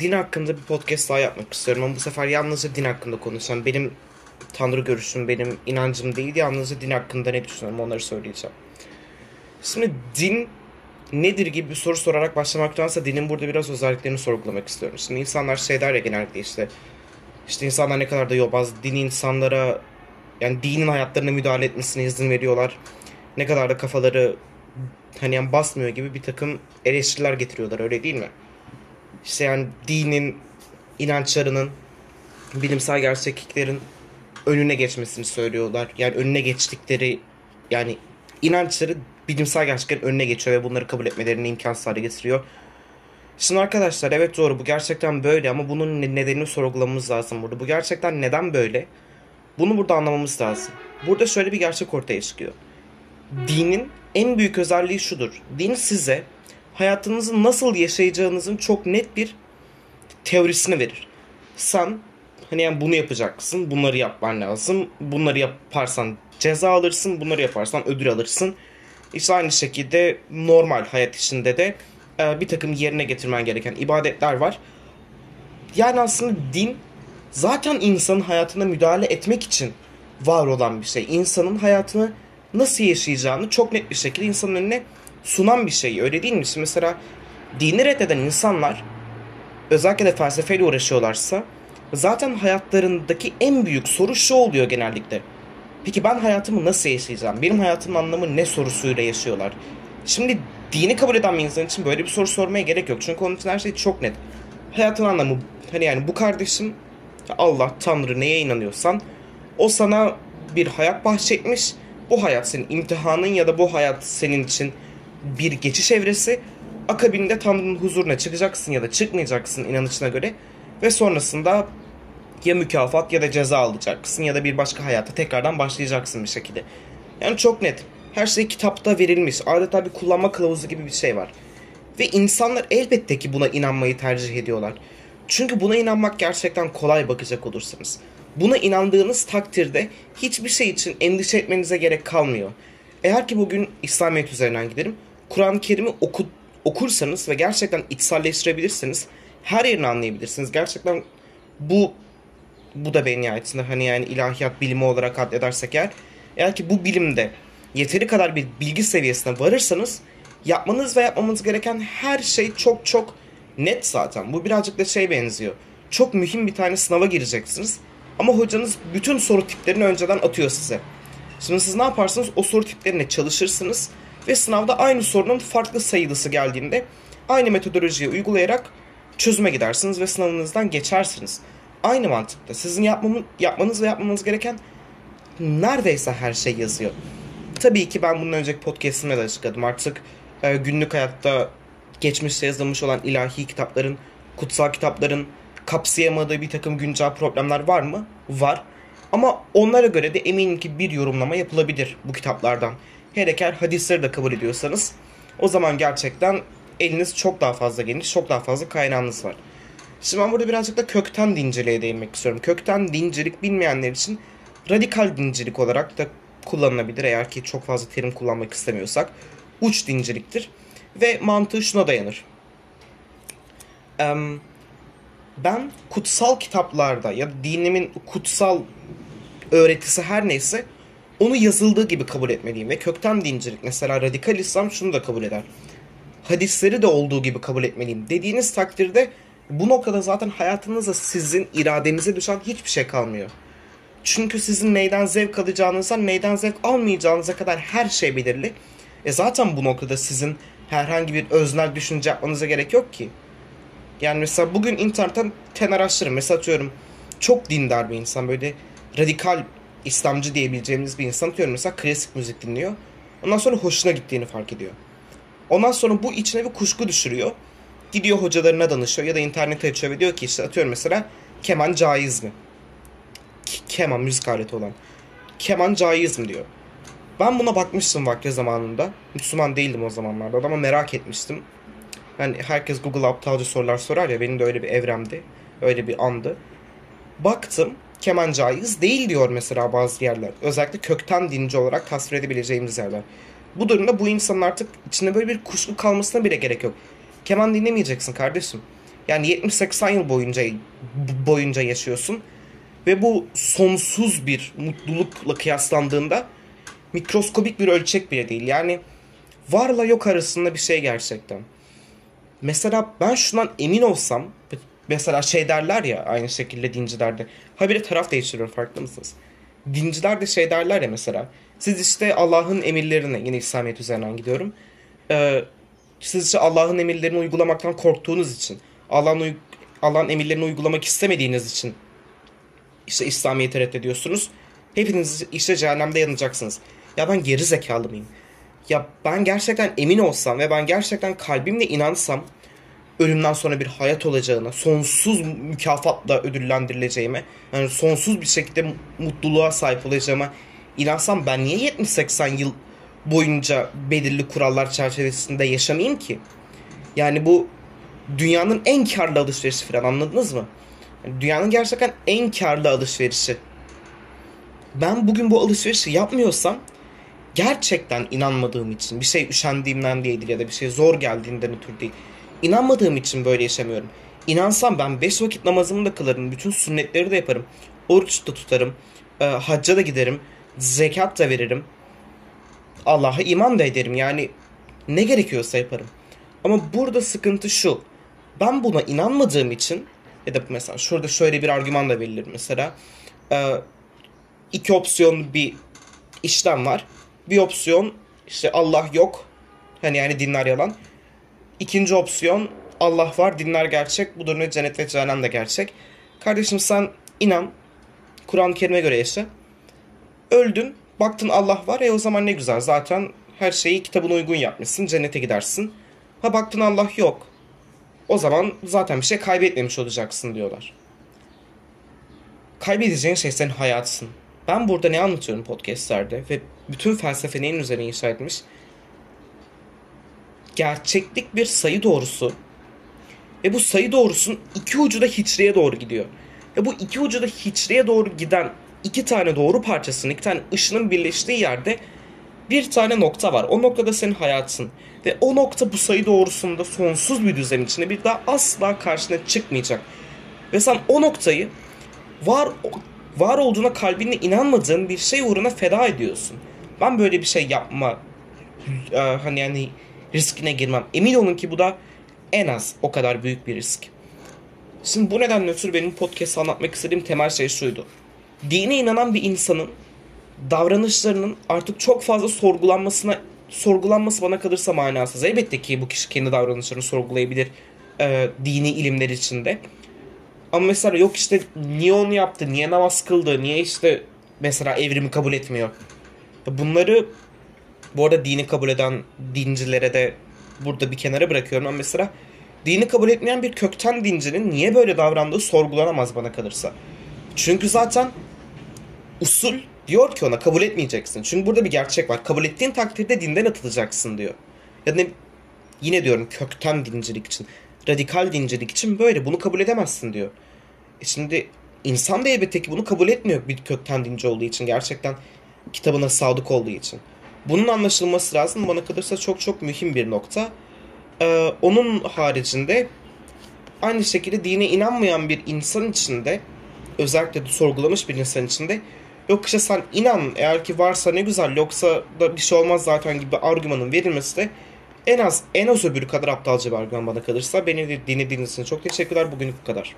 din hakkında bir podcast daha yapmak istiyorum ama bu sefer yalnızca din hakkında konuşacağım. Benim tanrı görüşüm, benim inancım değil yalnızca din hakkında ne düşünüyorum onları söyleyeceğim. Şimdi din nedir gibi bir soru sorarak başlamaktansa dinin burada biraz özelliklerini sorgulamak istiyorum. Şimdi insanlar şey der ya genellikle işte işte insanlar ne kadar da yobaz, din insanlara yani dinin hayatlarına müdahale etmesine izin veriyorlar. Ne kadar da kafaları hani yani basmıyor gibi bir takım eleştiriler getiriyorlar öyle değil mi? İşte yani dinin, inançlarının, bilimsel gerçekliklerin önüne geçmesini söylüyorlar. Yani önüne geçtikleri yani inançları bilimsel gerçeklerin önüne geçiyor ve bunları kabul etmelerini imkansız hale getiriyor. Şimdi arkadaşlar evet doğru bu gerçekten böyle ama bunun nedenini sorgulamamız lazım burada. Bu gerçekten neden böyle? Bunu burada anlamamız lazım. Burada şöyle bir gerçek ortaya çıkıyor. Dinin en büyük özelliği şudur. Din size hayatınızı nasıl yaşayacağınızın çok net bir teorisini verir. Sen hani yani bunu yapacaksın, bunları yapman lazım. Bunları yaparsan ceza alırsın, bunları yaparsan ödül alırsın. İşte aynı şekilde normal hayat içinde de e, bir takım yerine getirmen gereken ibadetler var. Yani aslında din zaten insanın hayatına müdahale etmek için var olan bir şey. İnsanın hayatını nasıl yaşayacağını çok net bir şekilde insanın önüne sunan bir şey. Öyle değil mi? Mesela dini reddeden insanlar özellikle de felsefeyle uğraşıyorlarsa zaten hayatlarındaki en büyük soru şu oluyor genellikle. Peki ben hayatımı nasıl yaşayacağım? Benim hayatımın anlamı ne sorusuyla yaşıyorlar. Şimdi dini kabul eden bir insan için böyle bir soru sormaya gerek yok. Çünkü onun için her şey çok net. Hayatın anlamı hani yani bu kardeşim Allah, Tanrı neye inanıyorsan o sana bir hayat bahşetmiş. Bu hayat senin imtihanın ya da bu hayat senin için bir geçiş evresi. Akabinde Tanrı'nın huzuruna çıkacaksın ya da çıkmayacaksın inanışına göre. Ve sonrasında ya mükafat ya da ceza alacaksın ya da bir başka hayata tekrardan başlayacaksın bir şekilde. Yani çok net. Her şey kitapta verilmiş. Adeta bir kullanma kılavuzu gibi bir şey var. Ve insanlar elbette ki buna inanmayı tercih ediyorlar. Çünkü buna inanmak gerçekten kolay bakacak olursanız. Buna inandığınız takdirde hiçbir şey için endişe etmenize gerek kalmıyor. Eğer ki bugün İslamiyet üzerinden gidelim. Kur'an-ı Kerim'i oku, okursanız ve gerçekten içselleştirebilirseniz her yerini anlayabilirsiniz. Gerçekten bu bu da benim nihayetinde hani yani ilahiyat bilimi olarak addedersek eğer eğer ki bu bilimde yeteri kadar bir bilgi seviyesine varırsanız yapmanız ve yapmamanız gereken her şey çok çok net zaten. Bu birazcık da şey benziyor. Çok mühim bir tane sınava gireceksiniz. Ama hocanız bütün soru tiplerini önceden atıyor size. Şimdi siz ne yaparsınız? O soru tiplerine çalışırsınız ve sınavda aynı sorunun farklı sayılısı geldiğinde aynı metodolojiyi uygulayarak çözüme gidersiniz ve sınavınızdan geçersiniz. Aynı mantıkta. Sizin yapmamı, yapmanız ve yapmamanız gereken neredeyse her şey yazıyor. Tabii ki ben bundan önceki podcastimde de açıkladım. Artık e, günlük hayatta geçmişte yazılmış olan ilahi kitapların, kutsal kitapların kapsayamadığı bir takım güncel problemler var mı? Var. Ama onlara göre de eminim ki bir yorumlama yapılabilir bu kitaplardan. Hele hadisleri de kabul ediyorsanız o zaman gerçekten eliniz çok daha fazla geniş, çok daha fazla kaynağınız var. Şimdi ben burada birazcık da kökten dinciliğe değinmek istiyorum. Kökten dincilik bilmeyenler için radikal dincilik olarak da kullanılabilir eğer ki çok fazla terim kullanmak istemiyorsak. Uç dinciliktir. Ve mantığı şuna dayanır. Ben kutsal kitaplarda ya dinimin kutsal öğretisi her neyse onu yazıldığı gibi kabul etmeliyim. Ve kökten dincilik mesela radikal İslam şunu da kabul eder. Hadisleri de olduğu gibi kabul etmeliyim dediğiniz takdirde bu noktada zaten hayatınızda sizin iradenize düşen hiçbir şey kalmıyor. Çünkü sizin neyden zevk alacağınızdan neyden zevk almayacağınıza kadar her şey belirli. E zaten bu noktada sizin herhangi bir öznel düşünce yapmanıza gerek yok ki. Yani mesela bugün internetten ten araştırın. Mesela atıyorum çok dindar bir insan böyle radikal İslamcı diyebileceğimiz bir insan atıyorum mesela klasik müzik dinliyor. Ondan sonra hoşuna gittiğini fark ediyor. Ondan sonra bu içine bir kuşku düşürüyor. Gidiyor hocalarına danışıyor ya da internete açıyor ve diyor ki işte atıyorum mesela keman caiz mi? keman müzik aleti olan. Keman caiz mi diyor. Ben buna bakmıştım vakti zamanında. Müslüman değildim o zamanlarda ama merak etmiştim. Yani herkes Google aptalca sorular sorar ya benim de öyle bir evremdi. Öyle bir andı. Baktım keman caiz değil diyor mesela bazı yerler. Özellikle kökten dinci olarak tasvir edebileceğimiz yerler. Bu durumda bu insanın artık içinde böyle bir kuşku kalmasına bile gerek yok. Keman dinlemeyeceksin kardeşim. Yani 70-80 yıl boyunca boyunca yaşıyorsun ve bu sonsuz bir mutlulukla kıyaslandığında mikroskobik bir ölçek bile değil. Yani varla yok arasında bir şey gerçekten. Mesela ben şundan emin olsam mesela şey derler ya aynı şekilde dincilerde. Habire taraf değiştiriyor farklı mısınız? Dinciler de şey derler ya mesela. Siz işte Allah'ın emirlerine yine İslamiyet üzerinden gidiyorum. Ee, siz işte Allah'ın emirlerini uygulamaktan korktuğunuz için Allah'ın Allah'ın emirlerini uygulamak istemediğiniz için işte İslamiyet'i reddediyorsunuz. Hepiniz işte cehennemde yanacaksınız. Ya ben geri zekalı mıyım? Ya ben gerçekten emin olsam ve ben gerçekten kalbimle inansam ölümden sonra bir hayat olacağına, sonsuz mükafatla ödüllendirileceğime, yani sonsuz bir şekilde mutluluğa sahip olacağıma inansam ben niye 70-80 yıl boyunca belirli kurallar çerçevesinde yaşamayayım ki? Yani bu dünyanın en karlı alışverişi falan anladınız mı? Yani dünyanın gerçekten en karlı alışverişi. Ben bugün bu alışverişi yapmıyorsam gerçekten inanmadığım için bir şey üşendiğimden değildir ya da bir şey zor geldiğinden ötürü değil. İnanmadığım için böyle yaşamıyorum. İnansam ben beş vakit namazımı da kılarım. Bütün sünnetleri de yaparım. Oruç da tutarım. E, hacca da giderim. Zekat da veririm. Allah'a iman da ederim. Yani ne gerekiyorsa yaparım. Ama burada sıkıntı şu. Ben buna inanmadığım için ya da mesela şurada şöyle bir argüman da verilir mesela. E, iki opsiyon bir işlem var. Bir opsiyon işte Allah yok. Hani yani dinler yalan. İkinci opsiyon Allah var, dinler gerçek. Bu durumda cennet ve cehennem de gerçek. Kardeşim sen inan. Kur'an-ı Kerim'e göre yaşa. Öldün. Baktın Allah var. E o zaman ne güzel. Zaten her şeyi kitabına uygun yapmışsın. Cennete gidersin. Ha baktın Allah yok. O zaman zaten bir şey kaybetmemiş olacaksın diyorlar. Kaybedeceğin şey senin hayatın. Ben burada ne anlatıyorum podcastlerde ve bütün felsefe neyin üzerine inşa etmiş? Gerçeklik bir sayı doğrusu ve bu sayı doğrusunun iki ucu da hiçliğe doğru gidiyor. Ve bu iki ucu da hiçliğe doğru giden iki tane doğru parçasının, iki tane ışının birleştiği yerde bir tane nokta var. O noktada senin hayatın. Ve o nokta bu sayı doğrusunda sonsuz bir düzen içinde bir daha asla karşına çıkmayacak. Ve sen o noktayı var var olduğuna kalbinle inanmadığın bir şey uğruna feda ediyorsun. Ben böyle bir şey yapma e, hani yani riskine girmem. Emin olun ki bu da en az o kadar büyük bir risk. Şimdi bu nedenle ötürü benim podcast anlatmak istediğim temel şey şuydu. Dine inanan bir insanın davranışlarının artık çok fazla sorgulanmasına sorgulanması bana kalırsa manasız. Elbette ki bu kişi kendi davranışlarını sorgulayabilir e, dini ilimler içinde. Ama mesela yok işte niye onu yaptı, niye namaz kıldı, niye işte mesela evrimi kabul etmiyor. Bunları bu arada dini kabul eden dincilere de burada bir kenara bırakıyorum. Ama mesela dini kabul etmeyen bir kökten dincinin niye böyle davrandığı sorgulanamaz bana kalırsa. Çünkü zaten usul diyor ki ona kabul etmeyeceksin. Çünkü burada bir gerçek var. Kabul ettiğin takdirde dinden atılacaksın diyor. Ya ne, yine diyorum kökten dincilik için. Radikal dincilik için böyle. Bunu kabul edemezsin diyor. E şimdi insan da elbette ki bunu kabul etmiyor bir kökten dinci olduğu için. Gerçekten kitabına sadık olduğu için. Bunun anlaşılması lazım. Bana kalırsa çok çok mühim bir nokta. Ee, onun haricinde aynı şekilde dine inanmayan bir insan içinde özellikle de sorgulamış bir insan içinde yok işte sen inan eğer ki varsa ne güzel yoksa da bir şey olmaz zaten gibi argümanın verilmesi de en az en az öbürü kadar aptalca bir argüman bana kalırsa. Beni dinlediğiniz için çok teşekkürler. Bugünlük bu kadar.